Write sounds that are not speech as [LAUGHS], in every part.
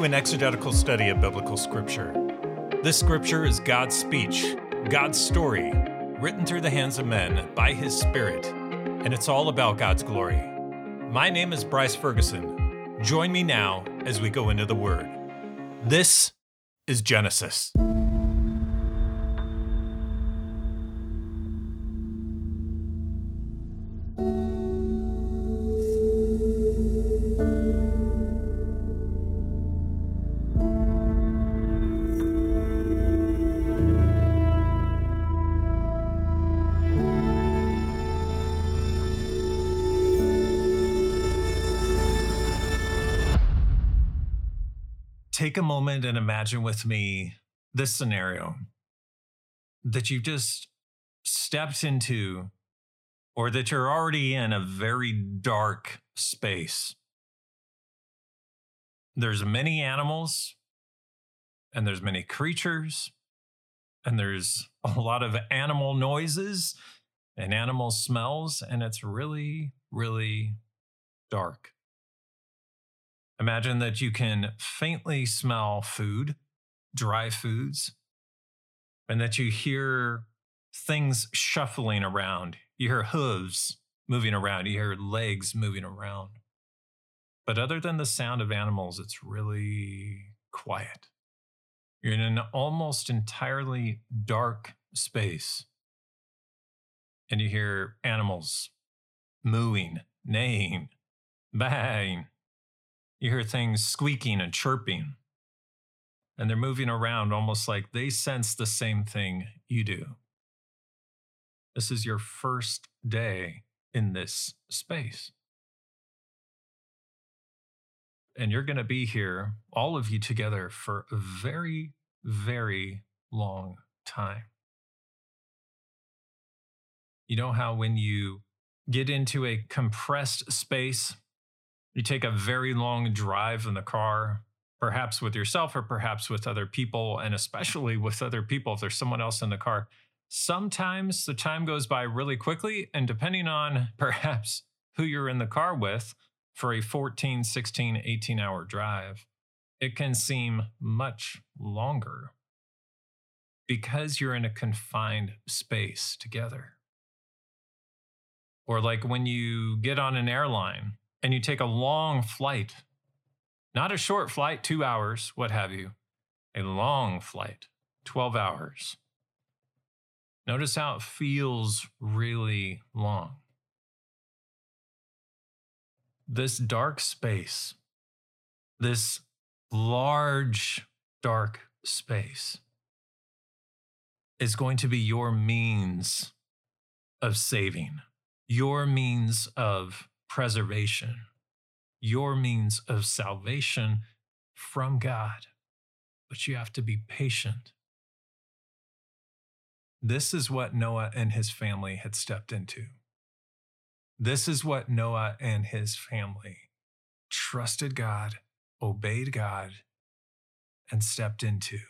An exegetical study of biblical scripture. This scripture is God's speech, God's story, written through the hands of men by His Spirit, and it's all about God's glory. My name is Bryce Ferguson. Join me now as we go into the Word. This is Genesis. Moment and imagine with me this scenario that you've just stepped into or that you're already in a very dark space. There's many animals and there's many creatures and there's a lot of animal noises and animal smells and it's really really dark. Imagine that you can faintly smell food, dry foods, and that you hear things shuffling around. You hear hooves moving around, you hear legs moving around. But other than the sound of animals, it's really quiet. You're in an almost entirely dark space, and you hear animals mooing, neighing, [LAUGHS] baying, you hear things squeaking and chirping, and they're moving around almost like they sense the same thing you do. This is your first day in this space. And you're going to be here, all of you together, for a very, very long time. You know how when you get into a compressed space, you take a very long drive in the car, perhaps with yourself or perhaps with other people, and especially with other people if there's someone else in the car. Sometimes the time goes by really quickly, and depending on [LAUGHS] perhaps who you're in the car with for a 14, 16, 18 hour drive, it can seem much longer because you're in a confined space together. Or like when you get on an airline and you take a long flight, not a short flight, two hours, what have you, a long flight, 12 hours. Notice how it feels really long. This dark space, this large dark space, is going to be your means of saving, your means of preservation, your means of salvation from God. But you have to be patient. This is what Noah and his family had stepped into. This is what Noah and his family trusted God, obeyed God, and stepped into.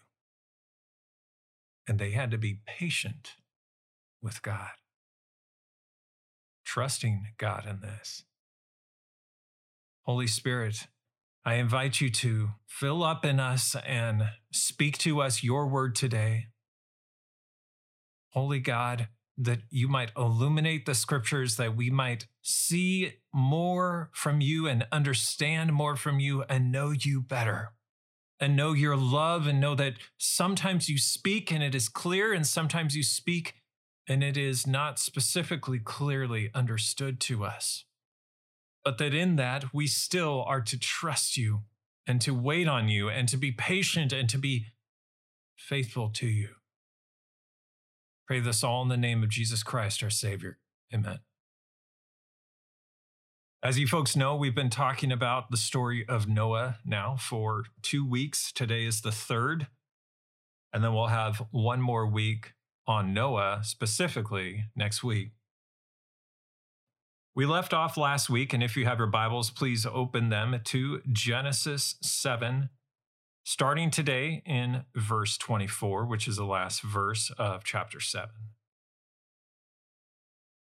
And they had to be patient with God, trusting God in this. Holy Spirit, I invite you to fill up in us and speak to us your word today. Holy God, that you might illuminate the scriptures, that we might see more from you and understand more from you and know you better and know your love and know that sometimes you speak and it is clear, and sometimes you speak and it is not specifically clearly understood to us but that in that we still are to trust you and to wait on you and to be patient and to be faithful to you. Pray this all in the name of Jesus Christ, our Savior. Amen. As you folks know, we've been talking about the story of Noah now for two weeks. Today is the third. And then we'll have one more week on Noah specifically next week. We left off last week, and if you have your Bibles, please open them to Genesis 7, starting today in verse 24, which is the last verse of chapter 7.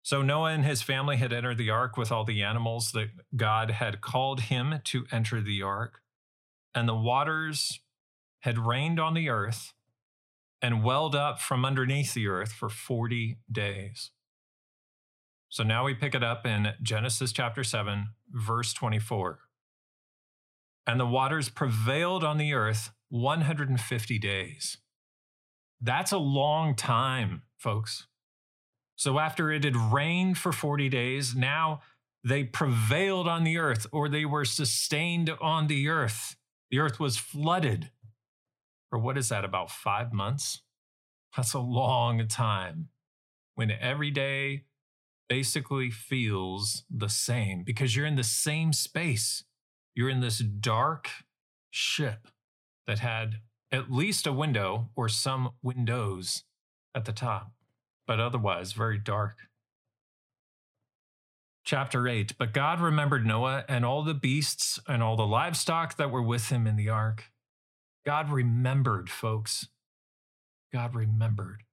So Noah and his family had entered the ark with all the animals that God had called him to enter the ark. and the waters had rained on the earth and welled up from underneath the earth for 40 days. So now we pick it up in Genesis chapter 7, verse 24. And the waters prevailed on the earth 150 days. That's a long time, folks. So after it had rained for 40 days, now they prevailed on the earth or they were sustained on the earth. The earth was flooded. For what is that, about five months? That's a long time when every day basically feels the same because you're in the same space. You're in this dark ship that had at least a window or some windows at the top, but otherwise very dark. Chapter 8 But God remembered Noah and all the beasts and all the livestock that were with him in the ark. God remembered, folks. God remembered.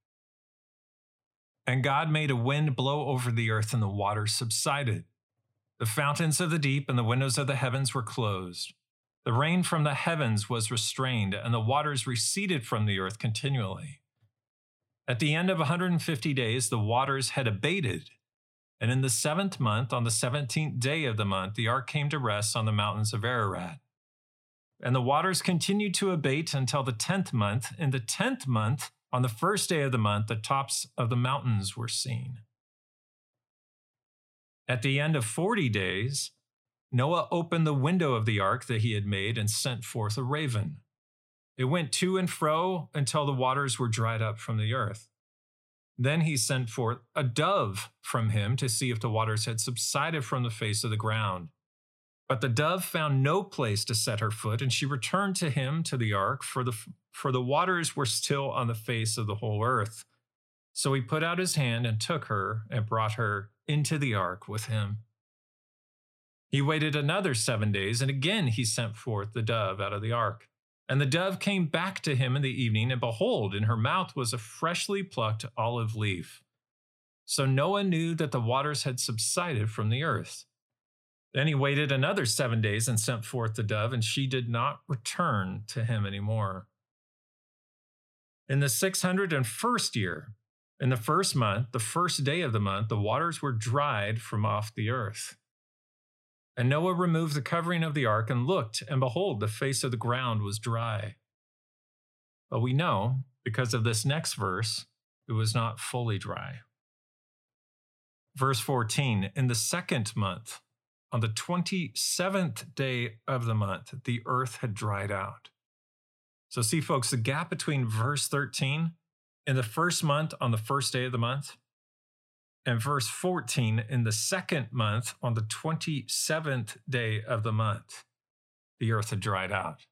And God made a wind blow over the earth, and the waters subsided. The fountains of the deep and the windows of the heavens were closed. The rain from the heavens was restrained, and the waters receded from the earth continually. At the end of 150 days, the waters had abated. And in the seventh month, on the seventeenth day of the month, the ark came to rest on the mountains of Ararat. And the waters continued to abate until the tenth month. In the tenth month, on the first day of the month, the tops of the mountains were seen. At the end of 40 days, Noah opened the window of the ark that he had made and sent forth a raven. It went to and fro until the waters were dried up from the earth. Then he sent forth a dove from him to see if the waters had subsided from the face of the ground. But the dove found no place to set her foot, and she returned to him to the ark, for the, for the waters were still on the face of the whole earth. So he put out his hand and took her and brought her into the ark with him. He waited another seven days, and again he sent forth the dove out of the ark. And the dove came back to him in the evening, and behold, in her mouth was a freshly plucked olive leaf. So Noah knew that the waters had subsided from the earth. Then he waited another seven days and sent forth the dove, and she did not return to him any more. In the 601st year, in the first month, the first day of the month, the waters were dried from off the earth. And Noah removed the covering of the ark and looked, and behold, the face of the ground was dry. But we know, because of this next verse, it was not fully dry. Verse 14 In the second month, on the 27th day of the month, the earth had dried out. So, see, folks, the gap between verse 13 in the first month on the first day of the month and verse 14 in the second month on the 27th day of the month, the earth had dried out.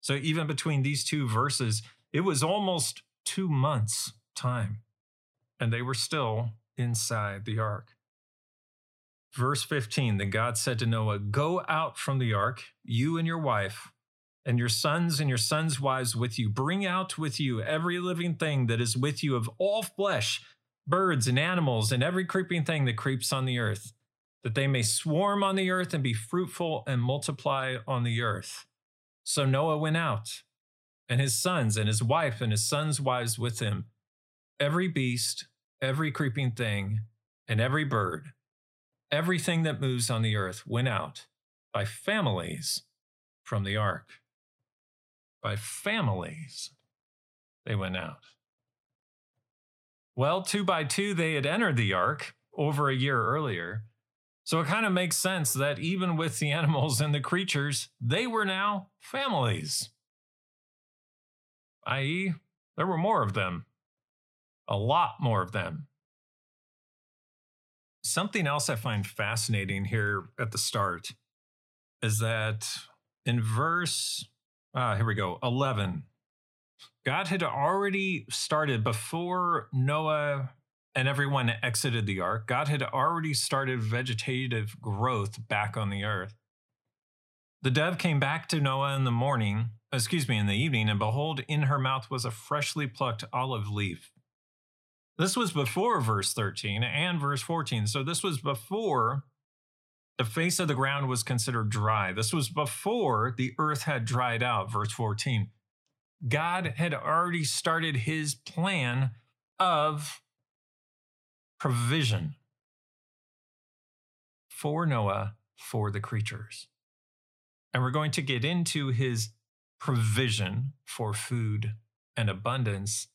So even between these two verses, it was almost two months' time, and they were still inside the ark. Verse 15 Then God said to Noah, Go out from the ark, you and your wife, and your sons and your sons' wives with you. Bring out with you every living thing that is with you of all flesh birds and animals and every creeping thing that creeps on the earth, that they may swarm on the earth and be fruitful and multiply on the earth. So Noah went out, and his sons and his wife and his sons' wives with him, every beast, every creeping thing, and every bird, everything that moves on the earth went out by families from the ark. By families, they went out. Well, two by two, they had entered the ark over a year earlier. So it kind of makes sense that even with the [LAUGHS] animals and the creatures, they were now families. I.e., there were more of them, a lot more of them. Something else I find fascinating here at the start is that in verse, ah, here we go, 11, God had already started before Noah and everyone exited the ark. God had already started vegetative growth back on the earth. The dove came back to Noah in the morning, excuse me, in the evening, and behold, in her mouth was a freshly plucked olive leaf. This was before verse 13 and verse 14. So this was before The face of the ground was considered dry. This was before the earth had dried out, verse 14. God had already started his plan of provision for Noah, for the creatures. And we're going to get into his provision for food and abundance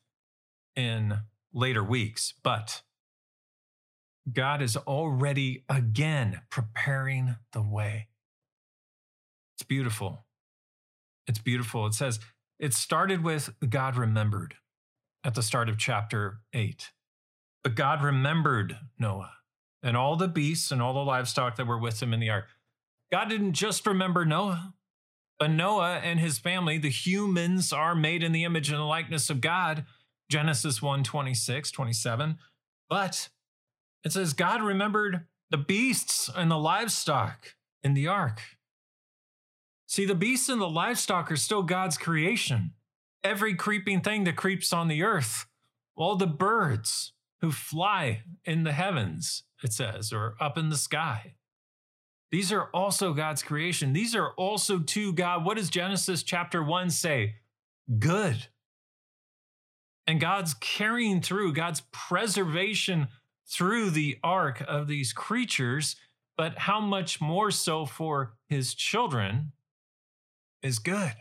in later weeks. But God is already again preparing the way. It's beautiful. It's beautiful. It says, it started with God remembered at the start of chapter 8. But God remembered Noah and all the beasts and all the livestock that were with him in the ark. God didn't just remember Noah, but Noah and his family, the humans are made in the image and the likeness of God. Genesis 1 26, 27. But it says God remembered the beasts and the livestock in the ark. See, the beasts and the livestock are still God's creation. Every creeping thing that creeps on the earth, all the birds who fly in the heavens, it says, or up in the sky. These are also God's creation. These are also to God. What does Genesis chapter 1 say? Good. And God's carrying through, God's preservation through the ark of these creatures, but how much more so for his children is good.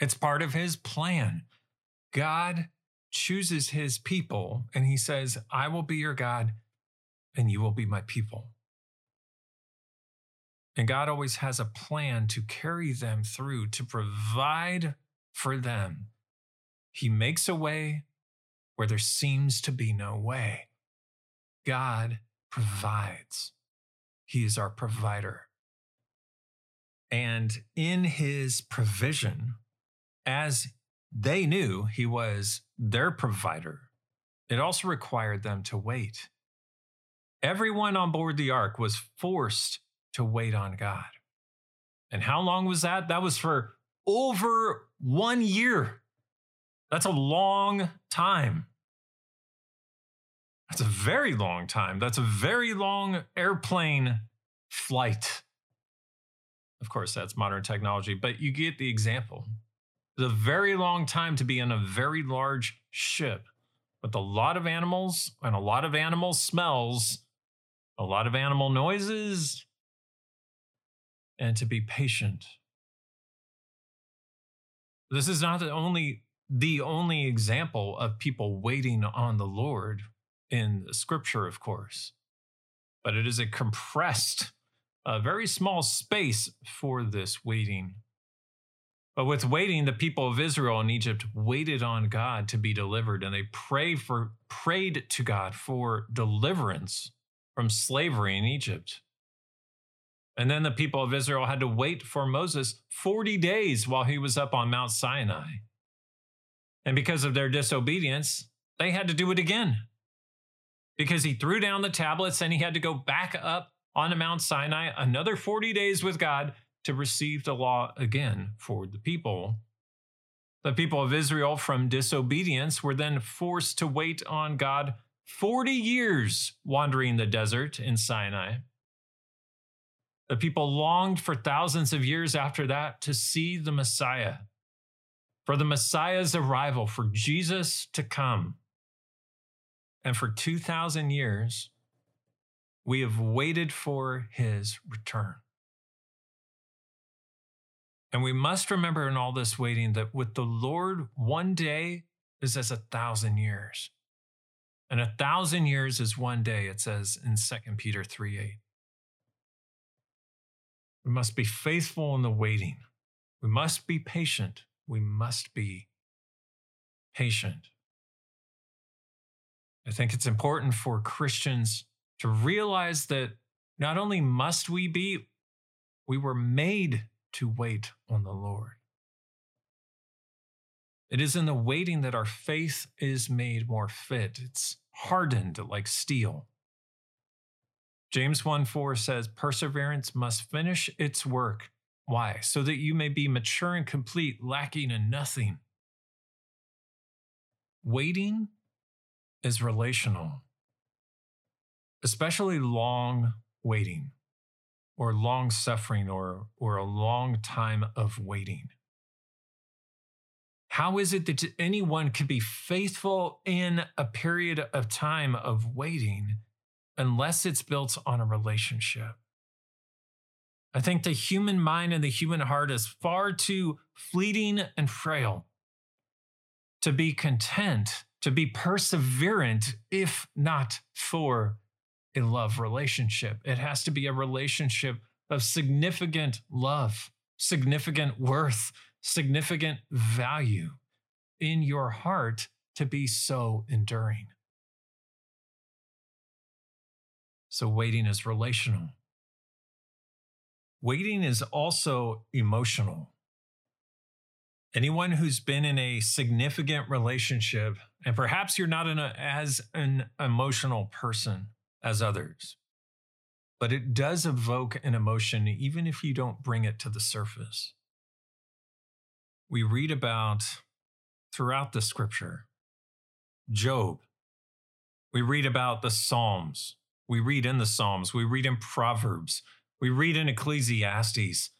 It's part of his plan. God chooses his people and he says, I will be your God and you will be my people. And God always has a plan to carry them through, to provide for them. He makes a way where there seems to be no way. God provides, He is our provider. And in His provision, as they knew He was their provider, it also required them to wait. Everyone on board the ark was forced to wait on God. And how long was that? That was for over one year. That's a long time. That's a very long time. That's a very long airplane flight. Of course, that's modern technology, but you get the example. It's a very long time to be in a very large ship with a lot of animals and a lot of animal smells, a lot of animal noises, and to be patient. This is not the only the only example of people waiting on the Lord in scripture, of course, but it is a compressed, a very small space for this waiting. But with waiting, the people of Israel and Egypt waited on God to be delivered, and they pray for prayed to God for deliverance from slavery in Egypt. And then the people of Israel had to wait for Moses 40 days while he was up on Mount Sinai. And because of their disobedience, they had to do it again. Because he threw down the tablets and he had to go back up on Mount Sinai another 40 days with God to receive the law again for the people. The people of Israel, from disobedience, were then forced to wait on God 40 years wandering the desert in Sinai. The people longed for thousands of years after that to see the Messiah, for the Messiah's arrival, for Jesus to come. And for 2,000 years, we have waited for his return. And we must remember in all this waiting that with the Lord, one day is as a thousand years. And a thousand years is one day, it says in 2 Peter 3 8. We must be faithful in the waiting. We must be patient. We must be patient. I think it's important for Christians to realize that not only must we be, we were made to wait on the Lord. It is in the waiting that our faith is made more fit. It's hardened like steel. James 1 4 says, Perseverance must finish its work. Why? So that you may be mature and complete, lacking in nothing. Waiting is relational, especially long waiting. or long suffering or, or a long time of waiting. How is it that anyone could be faithful in a period of time of waiting unless it's built on a relationship? I think the human mind and the human heart is far too fleeting and frail to be content, to be perseverant, if not for a love relationship. It has to be a relationship of significant love, significant worth, significant value in your heart to be so enduring. So, waiting is relational. Waiting is also emotional. Anyone who's been in a significant relationship, and perhaps you're not as an emotional person, as others. But it does evoke an emotion, even if you don't bring it to the surface. We read about throughout the scripture Job. We read about the Psalms. We read in the Psalms. We read in Proverbs. We read in Ecclesiastes.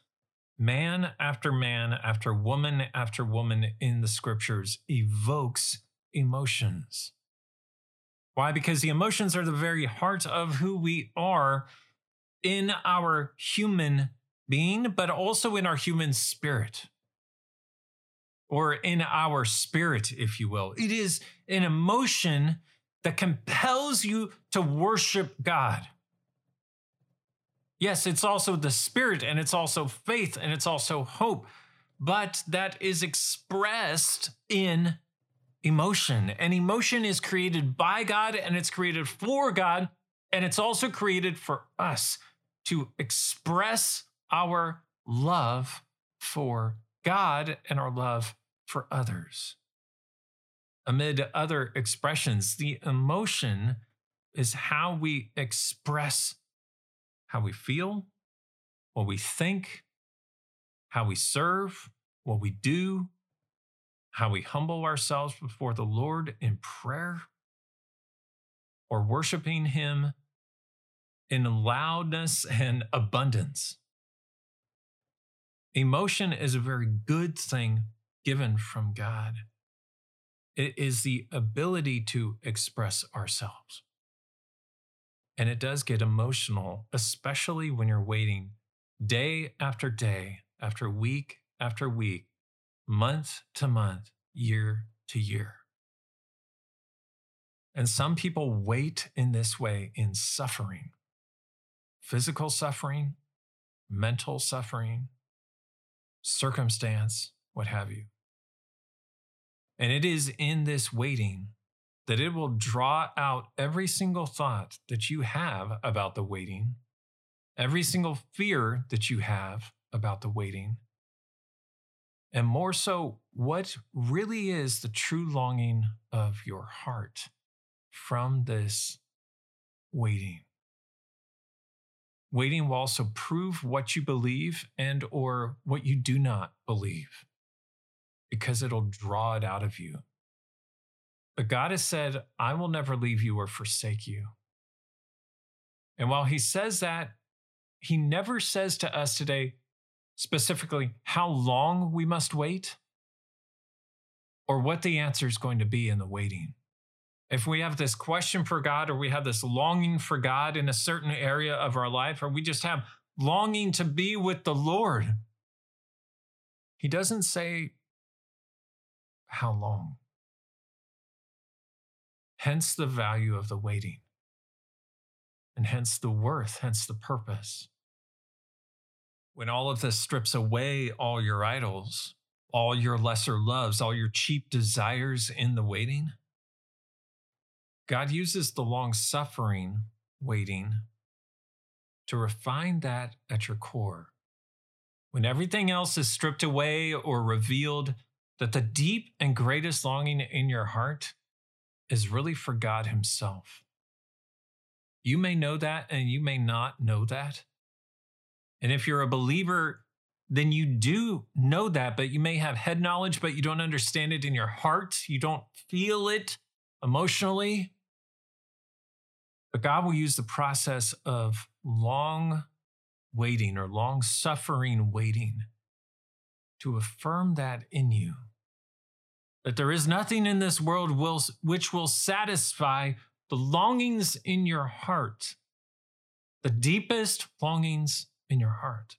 Man after man after woman after woman in the scriptures evokes emotions. Why? Because the emotions are the very heart of who we are in our human being, but also in our human spirit, or in our spirit, if you will. It is an emotion that compels you to worship God. Yes, it's also the spirit, and it's also faith, and it's also hope, but that is expressed in emotion. And emotion is created by God and it's created for God. And it's also created for us to express our love for God and our love for others. Amid other expressions, the emotion is how we express how we feel, what we think, how we serve, what we do, how we humble ourselves before the Lord in prayer or worshiping Him in loudness and abundance. Emotion is a very good thing given from God. It is the ability to express ourselves. And it does get emotional, especially when you're waiting day after day, after week after week month to month, year to year. And some people wait in this way in suffering physical suffering, mental suffering, circumstance, what have you. And it is in this waiting that it will draw out every single thought that you have about the waiting, every single fear that you have about the waiting, and more so, what really is the true longing of your heart from this waiting? Waiting will also prove what you believe and or what you do not believe because it'll draw it out of you. But God has said, I will never leave you or forsake you. And while he says that, he never says to us today, specifically how long we must wait or what the answer is going to be in the waiting. If we have this question for God or we have this longing for God in a certain area of our life, or we just have longing to be with the Lord, He doesn't say how long. Hence the value of the waiting, and hence the worth, hence the purpose when all of this strips away all your idols, all your lesser loves, all your cheap desires in the waiting, God uses the long suffering waiting to refine that at your core. When everything else is stripped away or revealed, that the deep and greatest longing in your heart is really for God Himself. You may know that and you may not know that. And if you're a believer, then you do know that, but you may have head knowledge, but you don't understand it in your heart. You don't feel it emotionally. But God will use the process of long waiting or long suffering waiting to affirm that in you. That there is nothing in this world will, which will satisfy the longings in your heart, the deepest longings in your heart,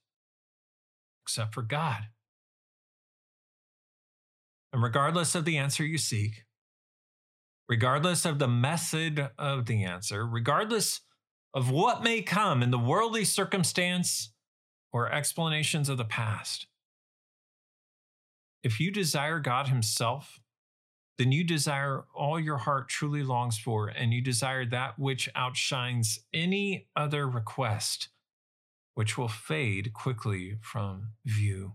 except for God. And regardless of the answer you seek, regardless of the method of the answer, regardless of what may come in the worldly circumstance or explanations of the past, if you desire God Himself, then you desire all your heart truly longs for, and you desire that which outshines any other request, which will fade quickly from view.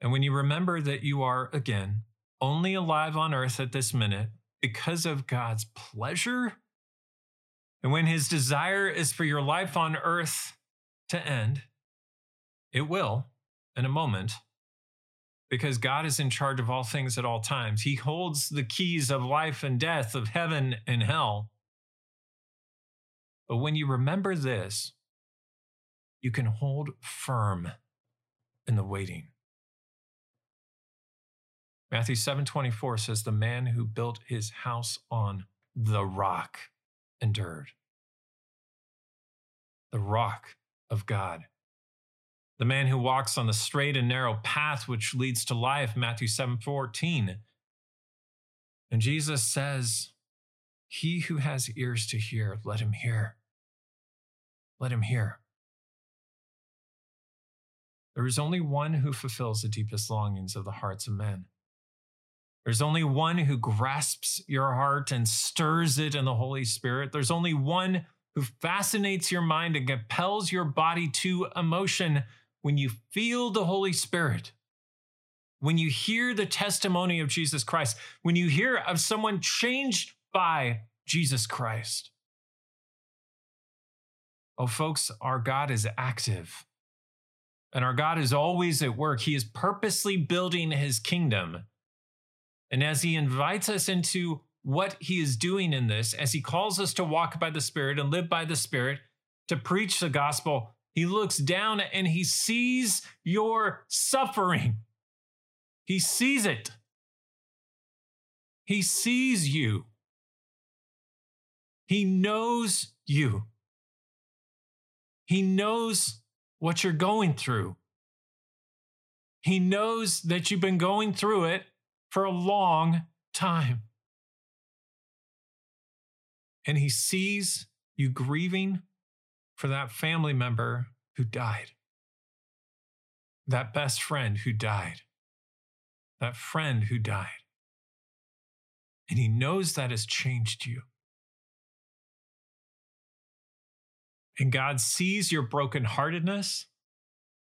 And when you remember that you are, again, only alive on earth at this minute because of God's pleasure, and when his desire is for your life on earth to end, it will in a moment because God is in charge of all things at all times. He holds the keys of life and death, of heaven and hell. But when you remember this, you can hold firm in the waiting. Matthew 7:24 says the man who built his house on the rock endured. The rock of God. The man who walks on the straight and narrow path which leads to life, Matthew 7:14. And Jesus says, "He who has ears to hear, let him hear." Let him hear. There is only one who fulfills the deepest longings of the hearts of men. There's only one who grasps your heart and stirs it in the Holy Spirit. There's only one who fascinates your mind and compels your body to emotion when you feel the Holy Spirit. When you hear the testimony of Jesus Christ, when you hear of someone changed by Jesus Christ. Oh, folks, our God is active. And our God is always at work. He is purposely building his kingdom. And as he invites us into what he is doing in this, as he calls us to walk by the Spirit and live by the Spirit, to preach the gospel, he looks down and he sees your suffering. He sees it. He sees you. He knows you. He knows what you're going through. He knows that you've been going through it for a long time. And he sees you grieving for that family member who died, that best friend who died, that friend who died. And he knows that has changed you. And God sees your brokenheartedness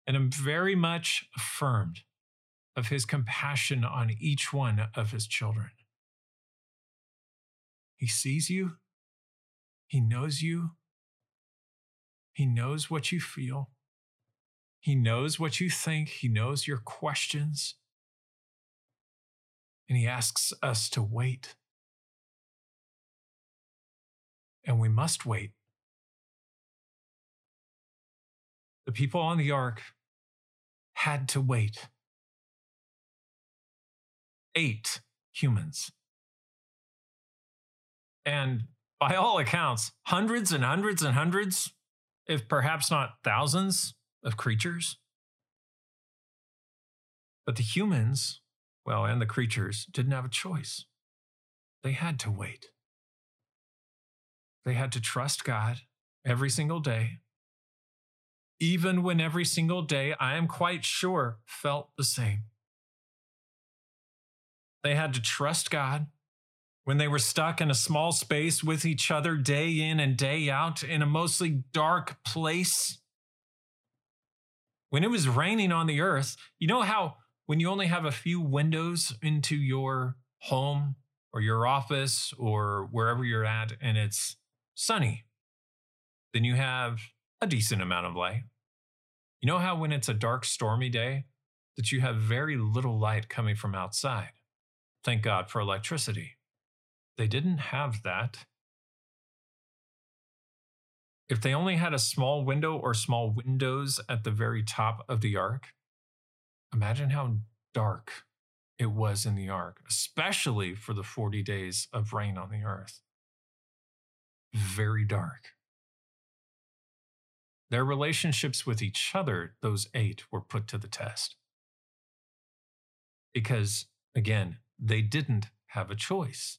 and I'm very much affirmed of his compassion on each one of his children. He sees you, he knows you, he knows what you feel, he knows what you think, he knows your questions, and he asks us to wait. And we must wait. The people on the ark had to wait eight humans. And by all accounts, hundreds and hundreds and hundreds, if perhaps not thousands, of creatures. But the humans, well, and the creatures, didn't have a choice. They had to wait. They had to trust God every single day, even when every single day, I am quite sure, felt the same. They had to trust God when they were stuck in a small space with each other day in and day out in a mostly dark place. When it was raining on the earth, you know how when you only have a few windows into your home or your office or wherever you're at and it's sunny, then you have a decent amount of light. You know how when it's a dark, stormy day, that you have very little light coming from outside? Thank God for electricity. They didn't have that. if they only had a small window or small windows at the very top of the ark, imagine how dark it was in the ark, especially for the 40 days of rain on the earth. Very dark. Their relationships with each other, those eight, were put to the test. Because, again, they didn't have a choice.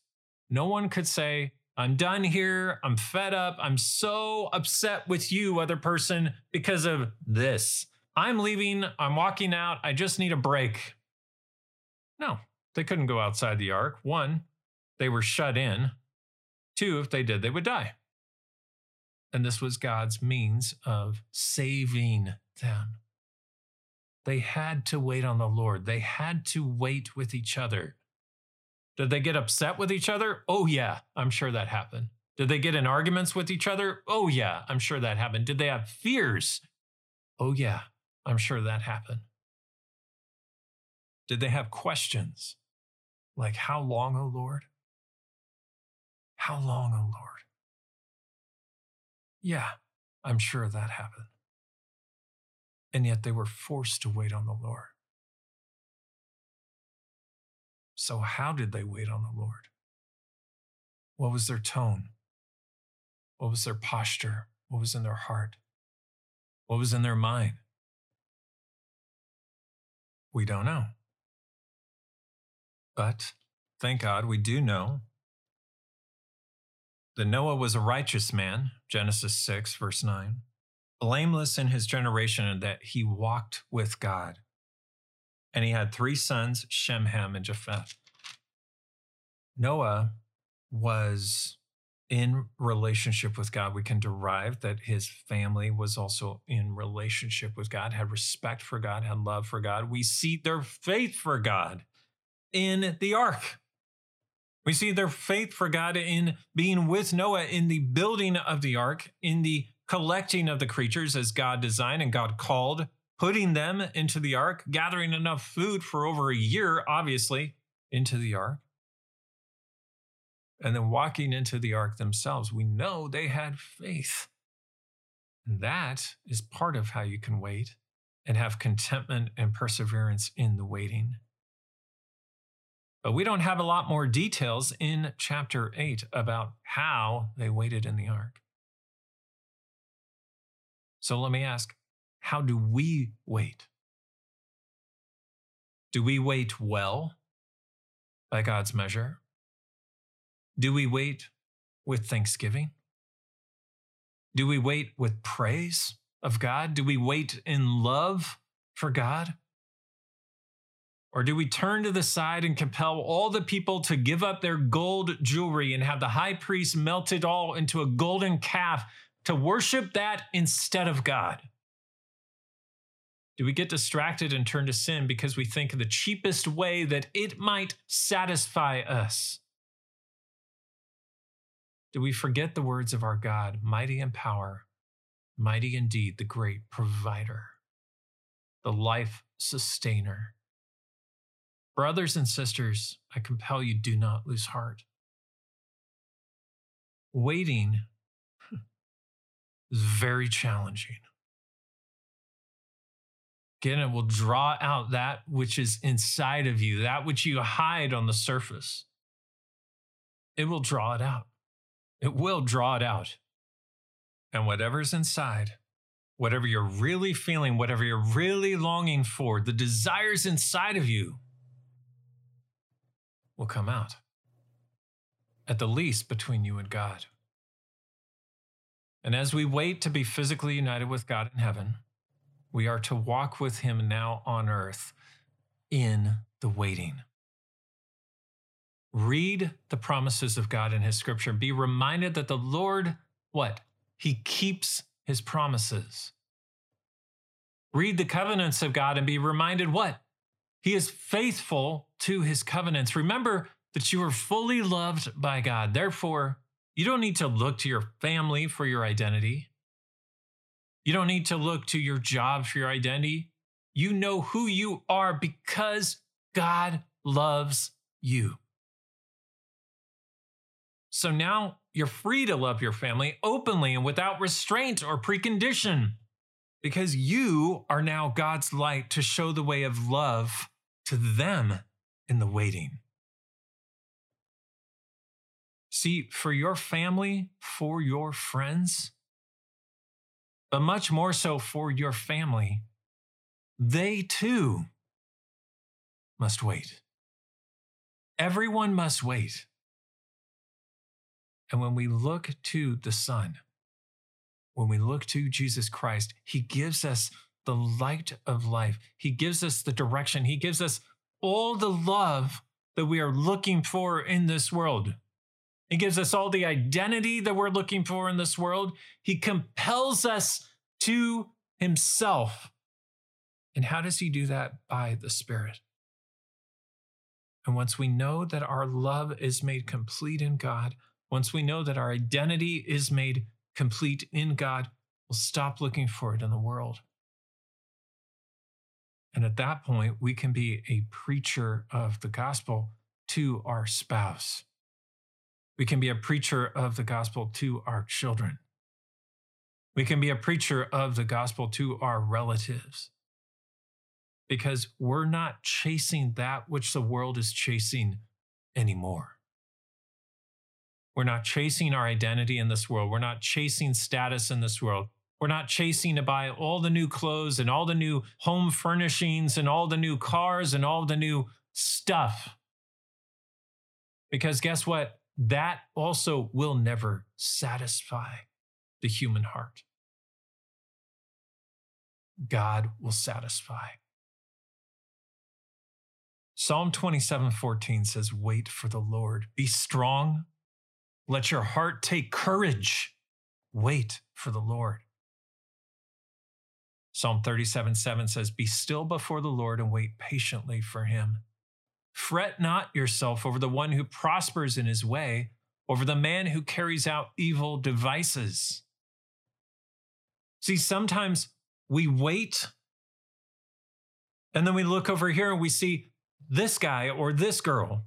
No one could say, I'm done here. I'm fed up. I'm so upset with you, other person, because of this. I'm leaving. I'm walking out. I just need a break. No, they couldn't go outside the ark. One, they were shut in. Two, if they did, they would die. And this was God's means of saving them. They had to wait on the Lord. They had to wait with each other. Did they get upset with each other? Oh, yeah, I'm sure that happened. Did they get in arguments with each other? Oh, yeah, I'm sure that happened. Did they have fears? Oh, yeah, I'm sure that happened. Did they have questions? Like, how long, O oh Lord? How long, O oh Lord? Yeah, I'm sure that happened. And yet they were forced to wait on the Lord. So, how did they wait on the Lord? What was their tone? What was their posture? What was in their heart? What was in their mind? We don't know. But thank God we do know that Noah was a righteous man, Genesis 6, verse 9, blameless in his generation, and that he walked with God. And he had three sons, Shem, Ham, and Japheth. Noah was in relationship with God. We can derive that his family was also in relationship with God, had respect for God, had love for God. We see their faith for God in the ark. We see their faith for God in being with Noah in the building of the ark, in the collecting of the creatures as God designed and God called, putting them into the ark, gathering enough food for over a year, obviously, into the ark, and then walking into the ark themselves. We know they had faith. And that is part of how you can wait and have contentment and perseverance in the waiting. But we don't have a lot more details in chapter 8 about how they waited in the ark. So let me ask how do we wait? Do we wait well by God's measure? Do we wait with thanksgiving? Do we wait with praise of God? Do we wait in love for God? Or do we turn to the side and compel all the people to give up their gold jewelry and have the high priest melt it all into a golden calf to worship that instead of God? Do we get distracted and turn to sin because we think the cheapest way that it might satisfy us? Do we forget the words of our God, mighty in power, mighty indeed, the great provider, the life sustainer? Brothers and sisters, I compel you, do not lose heart. Waiting hmm, is very challenging. Again, it will draw out that which is inside of you, that which you hide on the surface. It will draw it out. It will draw it out. And whatever's inside, whatever you're really feeling, whatever you're really longing for, the desires inside of you, will come out, at the least between you and God. And as we wait to be physically united with God in heaven, we are to walk with Him now on earth in the waiting. Read the promises of God in His scripture. Be reminded that the Lord, what? He keeps His promises. Read the covenants of God and be reminded what? He is faithful to his covenants. Remember that you are fully loved by God. Therefore, you don't need to look to your family for your identity. You don't need to look to your job for your identity. You know who you are because God loves you. So now you're free to love your family openly and without restraint or precondition because you are now God's light to show the way of love to them in the waiting. See, for your family, for your friends, but much more so for your family, they too must wait. Everyone must wait. And when we look to the Son, when we look to Jesus Christ, He gives us the light of life. He gives us the direction. He gives us all the love that we are looking for in this world. He gives us all the identity that we're looking for in this world. He compels us to Himself. And how does He do that? By the Spirit. And once we know that our love is made complete in God, once we know that our identity is made complete in God, we'll stop looking for it in the world. And at that point, we can be a preacher of the gospel to our spouse. We can be a preacher of the gospel to our children. We can be a preacher of the gospel to our relatives because we're not chasing that which the world is chasing anymore. We're not chasing our identity in this world. We're not chasing status in this world. We're not chasing to buy all the new clothes and all the new home furnishings and all the new cars and all the new stuff. Because guess what? That also will never satisfy the human heart. God will satisfy. Psalm 27 14 says, Wait for the Lord. Be strong let your heart take courage. Wait for the Lord. Psalm 37 7 says, Be still before the Lord and wait patiently for him. Fret not yourself over the one who prospers in his way, over the man who carries out evil devices. See, sometimes we wait and then we look over here and we see this guy or this girl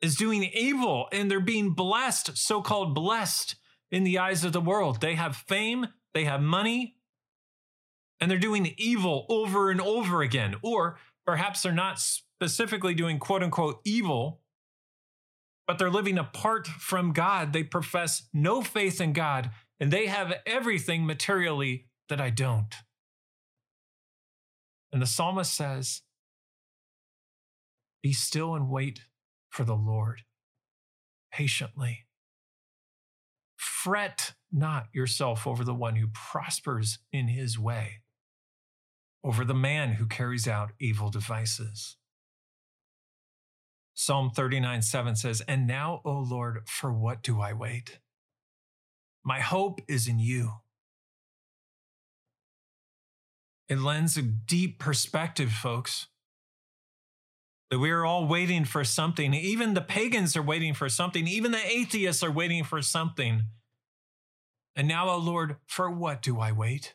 is doing evil and they're being blessed, so called blessed in the eyes of the world. They have fame, they have money, and they're doing evil over and over again. Or perhaps they're not specifically doing quote unquote evil, but they're living apart from God. They profess no faith in God, and they have everything materially that I don't. And the psalmist says, Be still and wait for the Lord patiently. Fret not yourself over the one who prospers in his way, over the man who carries out evil devices. Psalm 39 7 says, And now, O Lord, for what do I wait? My hope is in you. It lends a deep perspective, folks that we are all waiting for something. Even the pagans are waiting for something. Even the atheists are waiting for something. And now, O Lord, for what do I wait?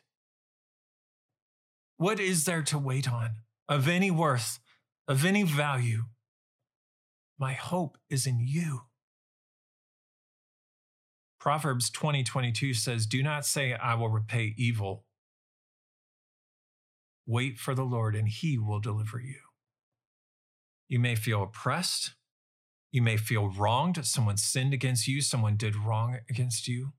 What is there to wait on of any worth, of any value? My hope is in you. Proverbs 20 22 says, Do not say, I will repay evil. Wait for the Lord, and he will deliver you. You may feel oppressed. You may feel wronged. Someone sinned against you. Someone did wrong against you.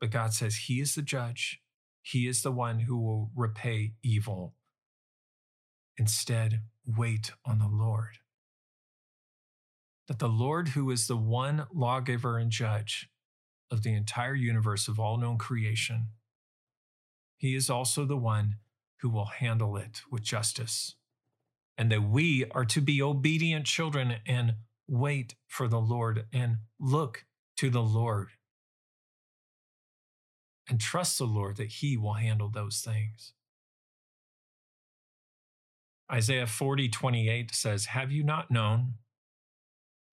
But God says He is the judge. He is the one who will repay evil. Instead, wait on the Lord. That the Lord, who is the one lawgiver and judge of the entire universe of all known creation, He is also the one who will handle it with justice and that we are to be obedient children and wait for the Lord and look to the Lord and trust the Lord that He will handle those things. Isaiah 40, 28 says, Have you not known?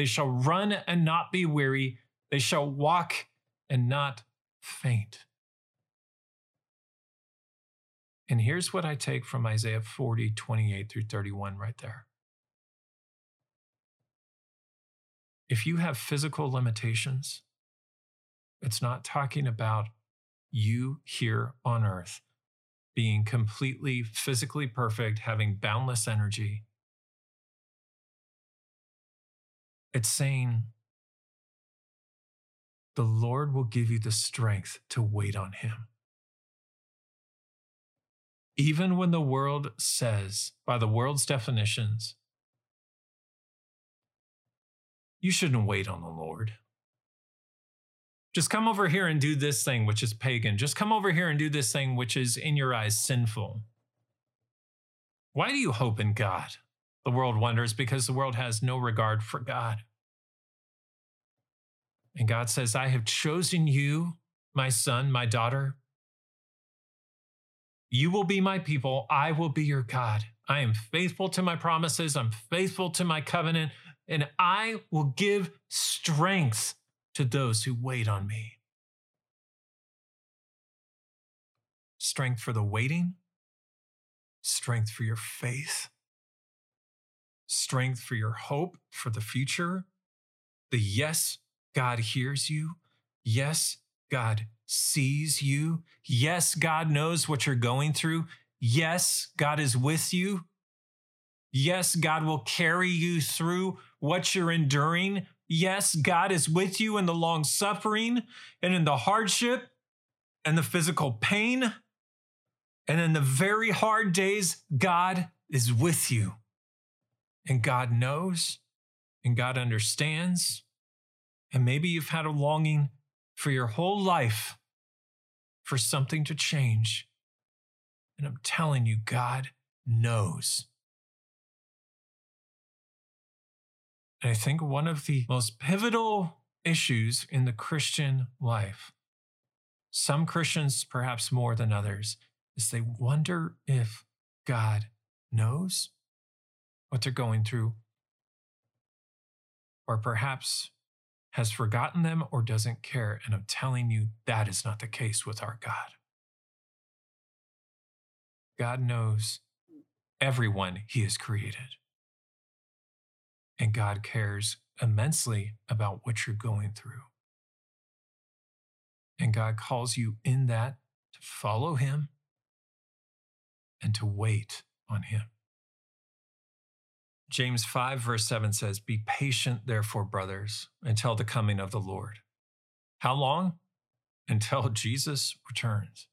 They shall run and not be weary. They shall walk and not faint. And here's what I take from Isaiah 40, 28 through 31 right there. If you have physical limitations, it's not talking about you here on earth being completely physically perfect, having boundless energy. It's saying the Lord will give you the strength to wait on Him. Even when the world says, by the world's definitions, you shouldn't wait on the Lord. Just come over here and do this thing, which is pagan. Just come over here and do this thing, which is in your eyes sinful. Why do you hope in God? The world wonders because the world has no regard for God. And God says, I have chosen you, my son, my daughter. You will be my people. I will be your God. I am faithful to my promises. I'm faithful to my covenant and I will give strength to those who wait on me. Strength for the waiting, strength for your faith, strength for your hope for the future. The yes, God hears you. Yes, God sees you. Yes, God knows what you're going through. Yes, God is with you. Yes, God will carry you through what you're enduring. Yes, God is with you in the long suffering and in the hardship and the physical pain. And in the very hard days, God is with you. And God knows and God understands. And maybe you've had a longing for your whole life for something to change. And I'm telling you, God knows. And I think one of the most pivotal issues in the Christian life, some Christians perhaps more than others, is they wonder if God knows what they're going through, or perhaps has forgotten them or doesn't care. And I'm telling you, that is not the case with our God. God knows everyone he has created. And God cares immensely about what you're going through. And God calls you in that to follow Him and to wait on Him. James 5, verse 7 says, Be patient, therefore, brothers, until the coming of the Lord. How long? Until [LAUGHS] Jesus returns.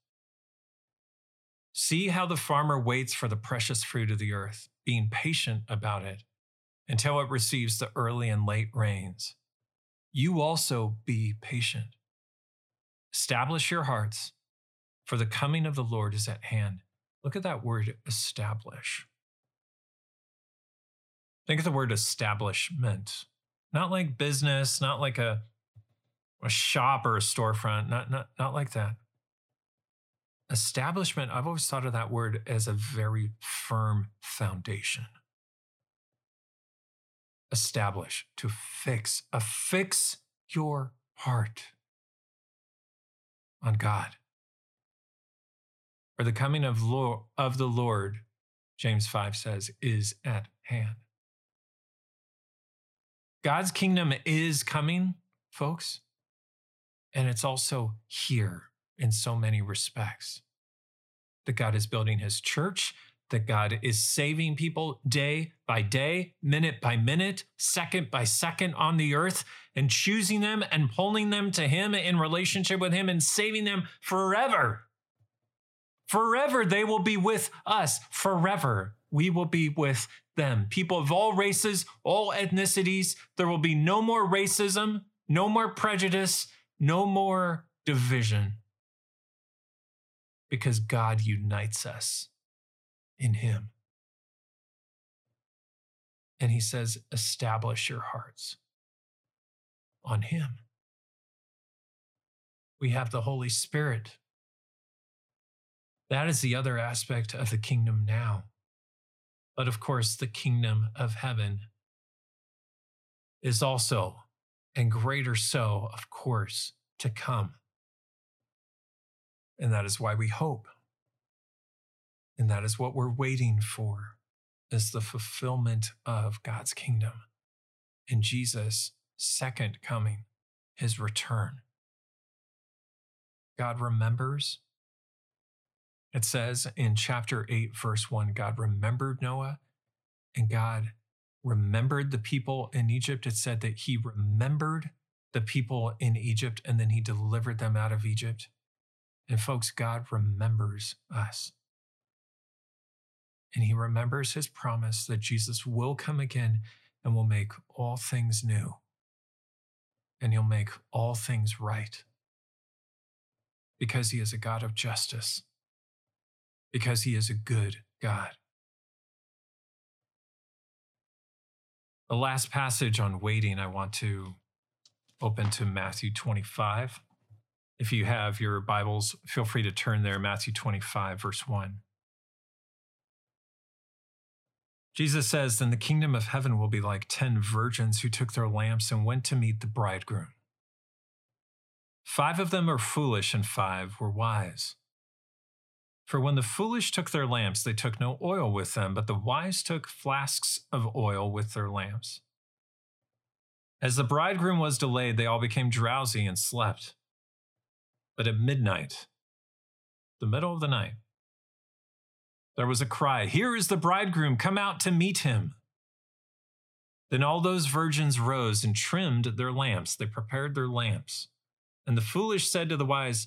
See how the farmer waits for the precious fruit of the earth, being patient about it until it receives the early and late rains. You also be patient. Establish your hearts, for the coming of the Lord is at hand. Look at that word establish. Think of the word establishment, not like business, not like a, a shop or a storefront, not, not, not like that. Establishment, I've always thought of that word as a very firm foundation establish, to fix, affix your heart on God. For the coming of, Lord, of the Lord, James 5 says, is at hand. God's kingdom is coming, folks, and it's also here in so many respects. That God is building his church that God is saving people day by day, minute by minute, second by second on the earth, and choosing them and pulling them to Him in relationship with Him and saving them forever. Forever, they will be with us. Forever, we will be with them. People of all races, all ethnicities, there will be no more racism, no more prejudice, no more division. Because God unites us in Him. And he says, establish your hearts on him. We have the Holy Spirit. That is the other aspect of the kingdom now. But of course, the kingdom of heaven is also, and greater so, of course, to come. And that is why we hope. And that is what we're waiting for is the fulfillment of God's kingdom and Jesus' second coming, his return. God remembers. It says in chapter 8, verse 1 God remembered Noah and God remembered the people in Egypt. It said that he remembered the people in Egypt and then he delivered them out of Egypt. And folks, God remembers us. And he remembers his promise that Jesus will come again and will make all things new. And he'll make all things right. Because he is a God of justice. Because he is a good God. The last passage on waiting I want to open to Matthew 25. If you have your Bibles, feel free to turn there, Matthew 25, verse 1. Jesus says, Then the kingdom of heaven will be like ten virgins who took their lamps and went to meet the bridegroom. Five of them are foolish, and five were wise. For when the foolish took their lamps, they took no oil with them, but the wise took flasks of oil with their lamps. As the bridegroom was delayed, they all became drowsy and slept. But at midnight, the middle of the night, there was a cry Here is the bridegroom, come out to meet him. Then all those virgins rose and trimmed their lamps. They prepared their lamps. And the foolish said to the wise,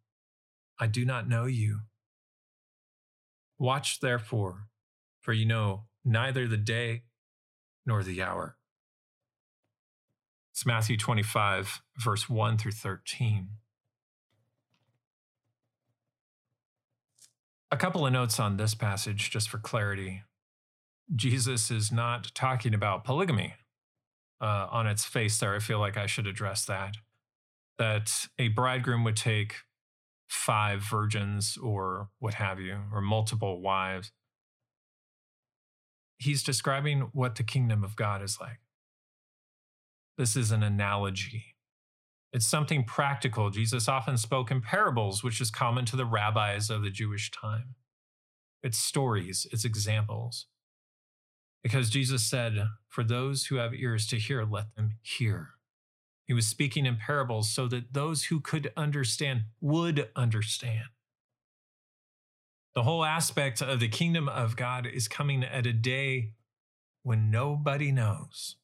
I do not know you. Watch therefore, for you know neither the day nor the hour. It's Matthew 25, verse 1 through 13. A couple of notes on this passage, just for clarity. Jesus is not talking about polygamy uh, on its face there. I feel like I should address that. That a bridegroom would take five virgins or what have you, or multiple wives. He's describing what the kingdom of God is like. This is an analogy. It's something practical. Jesus often spoke in parables, which is common to the rabbis of the Jewish time. It's stories, it's examples. Because Jesus said, For those who have ears to hear, let them hear. He was speaking in parables so that those who could understand would understand. The whole aspect of the kingdom of God is coming at a day when nobody knows.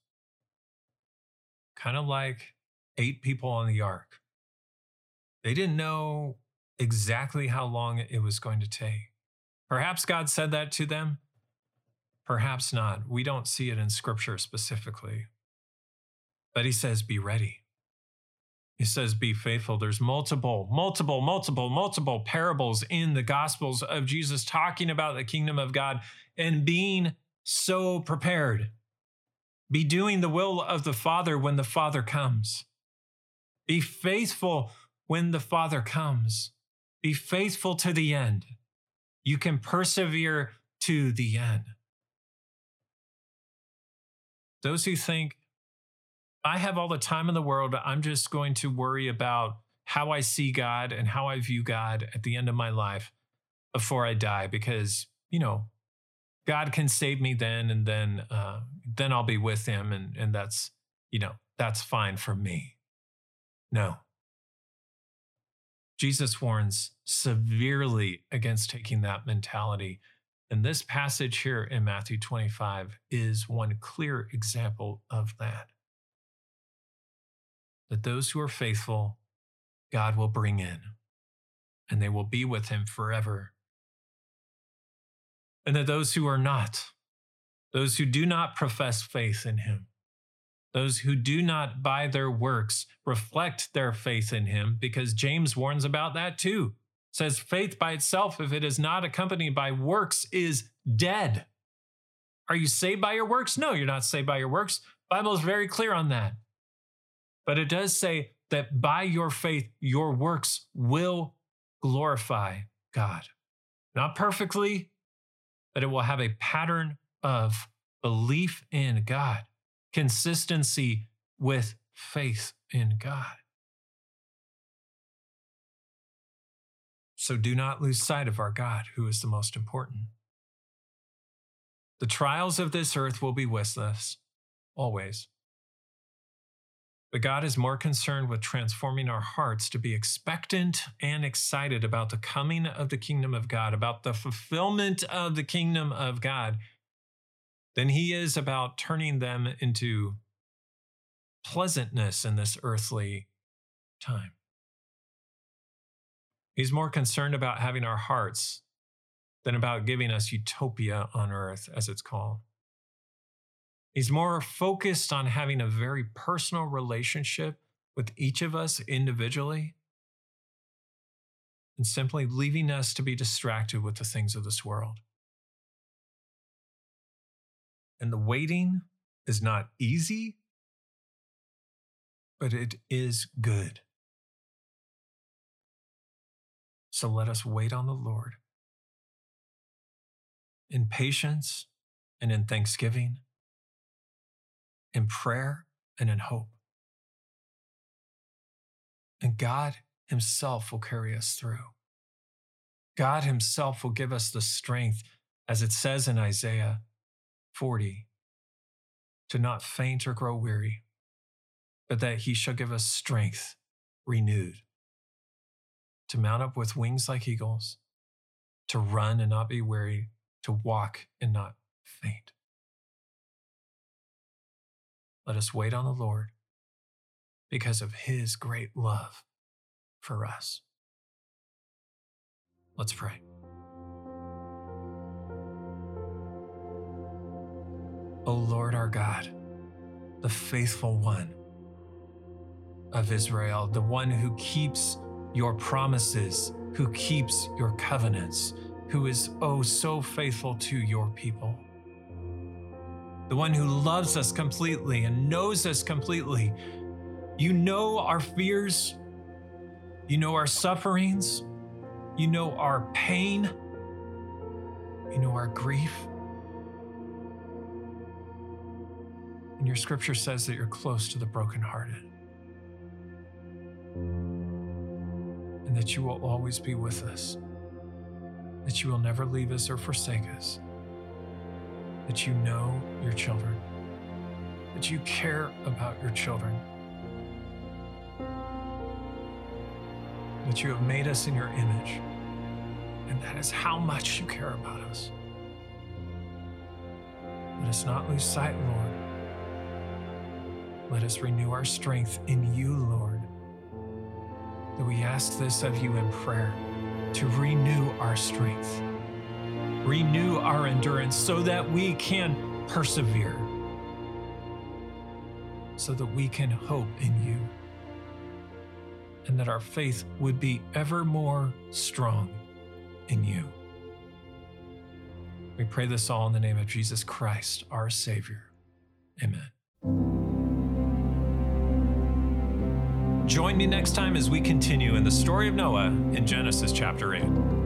Kind of like eight people on the ark. They didn't know exactly how long it was going to take. Perhaps God said that to them. Perhaps not. We don't see it in scripture specifically. But he says, be ready. He says, be faithful. There's multiple, multiple, multiple, multiple parables in the Gospels of Jesus talking about the kingdom of God and being so prepared. Be doing the will of the Father when the Father comes. Be faithful when the Father comes. Be faithful to the end. You can persevere to the end. Those who think, I have all the time in the world, I'm just going to worry about how I see God and how I view God at the end of my life before I die, because, you know, God can save me then, and then, uh, then I'll be with Him, and and that's, you know, that's fine for me. No. Jesus warns severely against taking that mentality And this passage here in Matthew 25 is one clear example of that. That those who are faithful, God will bring in, and they will be with him forever. And that those who are not, those who do not profess faith in him, those who do not by their works reflect their faith in him, because James warns about that too says faith by itself, if it is not accompanied by works, is dead. Are you saved by your works? No, you're not saved by your works. Bible is very clear on that. But it does say that by your faith, your works will glorify God. Not perfectly, but it will have a pattern of belief in God, consistency with faith in God. So do not lose sight of our God, who is the most important. The trials of this earth will be with us always. But God is more concerned with transforming our hearts to be expectant and excited about the coming of the kingdom of God, about the fulfillment of the kingdom of God, than He is about turning them into pleasantness in this earthly time. He's more concerned about having our hearts than about giving us utopia on earth, as it's called. He's more focused on having a very personal relationship with each of us individually and simply leaving us to be distracted with the things of this world. And the waiting is not easy, but it is good. So let us wait on the Lord in patience and in thanksgiving, in prayer and in hope. And God Himself will carry us through. God Himself will give us the strength, as it says in Isaiah 40, to not faint or grow weary, but that He shall give us strength renewed to mount up with wings like eagles, to run and not be weary, to walk and not faint. Let us wait on the Lord because of his great love for us. Let's pray. O Lord our God, the faithful one of Israel, the one who keeps your promises, who keeps your covenants, who is oh so faithful to your people. The one who loves us completely and knows us completely. You know our fears, you know our sufferings, you know our pain, you know our grief. And your scripture says that you're close to the brokenhearted. and that you will always be with us, that you will never leave us or forsake us, that you know your children, that you care about your children, that you have made us in your image, and that is how much you care about us. Let us not lose sight, Lord. Let us renew our strength in you, Lord that we ask this of you in prayer to renew our strength, renew our endurance so that we can persevere, so that we can hope in you, and that our faith would be ever more strong in you. We pray this all in the name of Jesus Christ, our Savior. Amen. Join me next time as we continue in the story of Noah in Genesis chapter 8.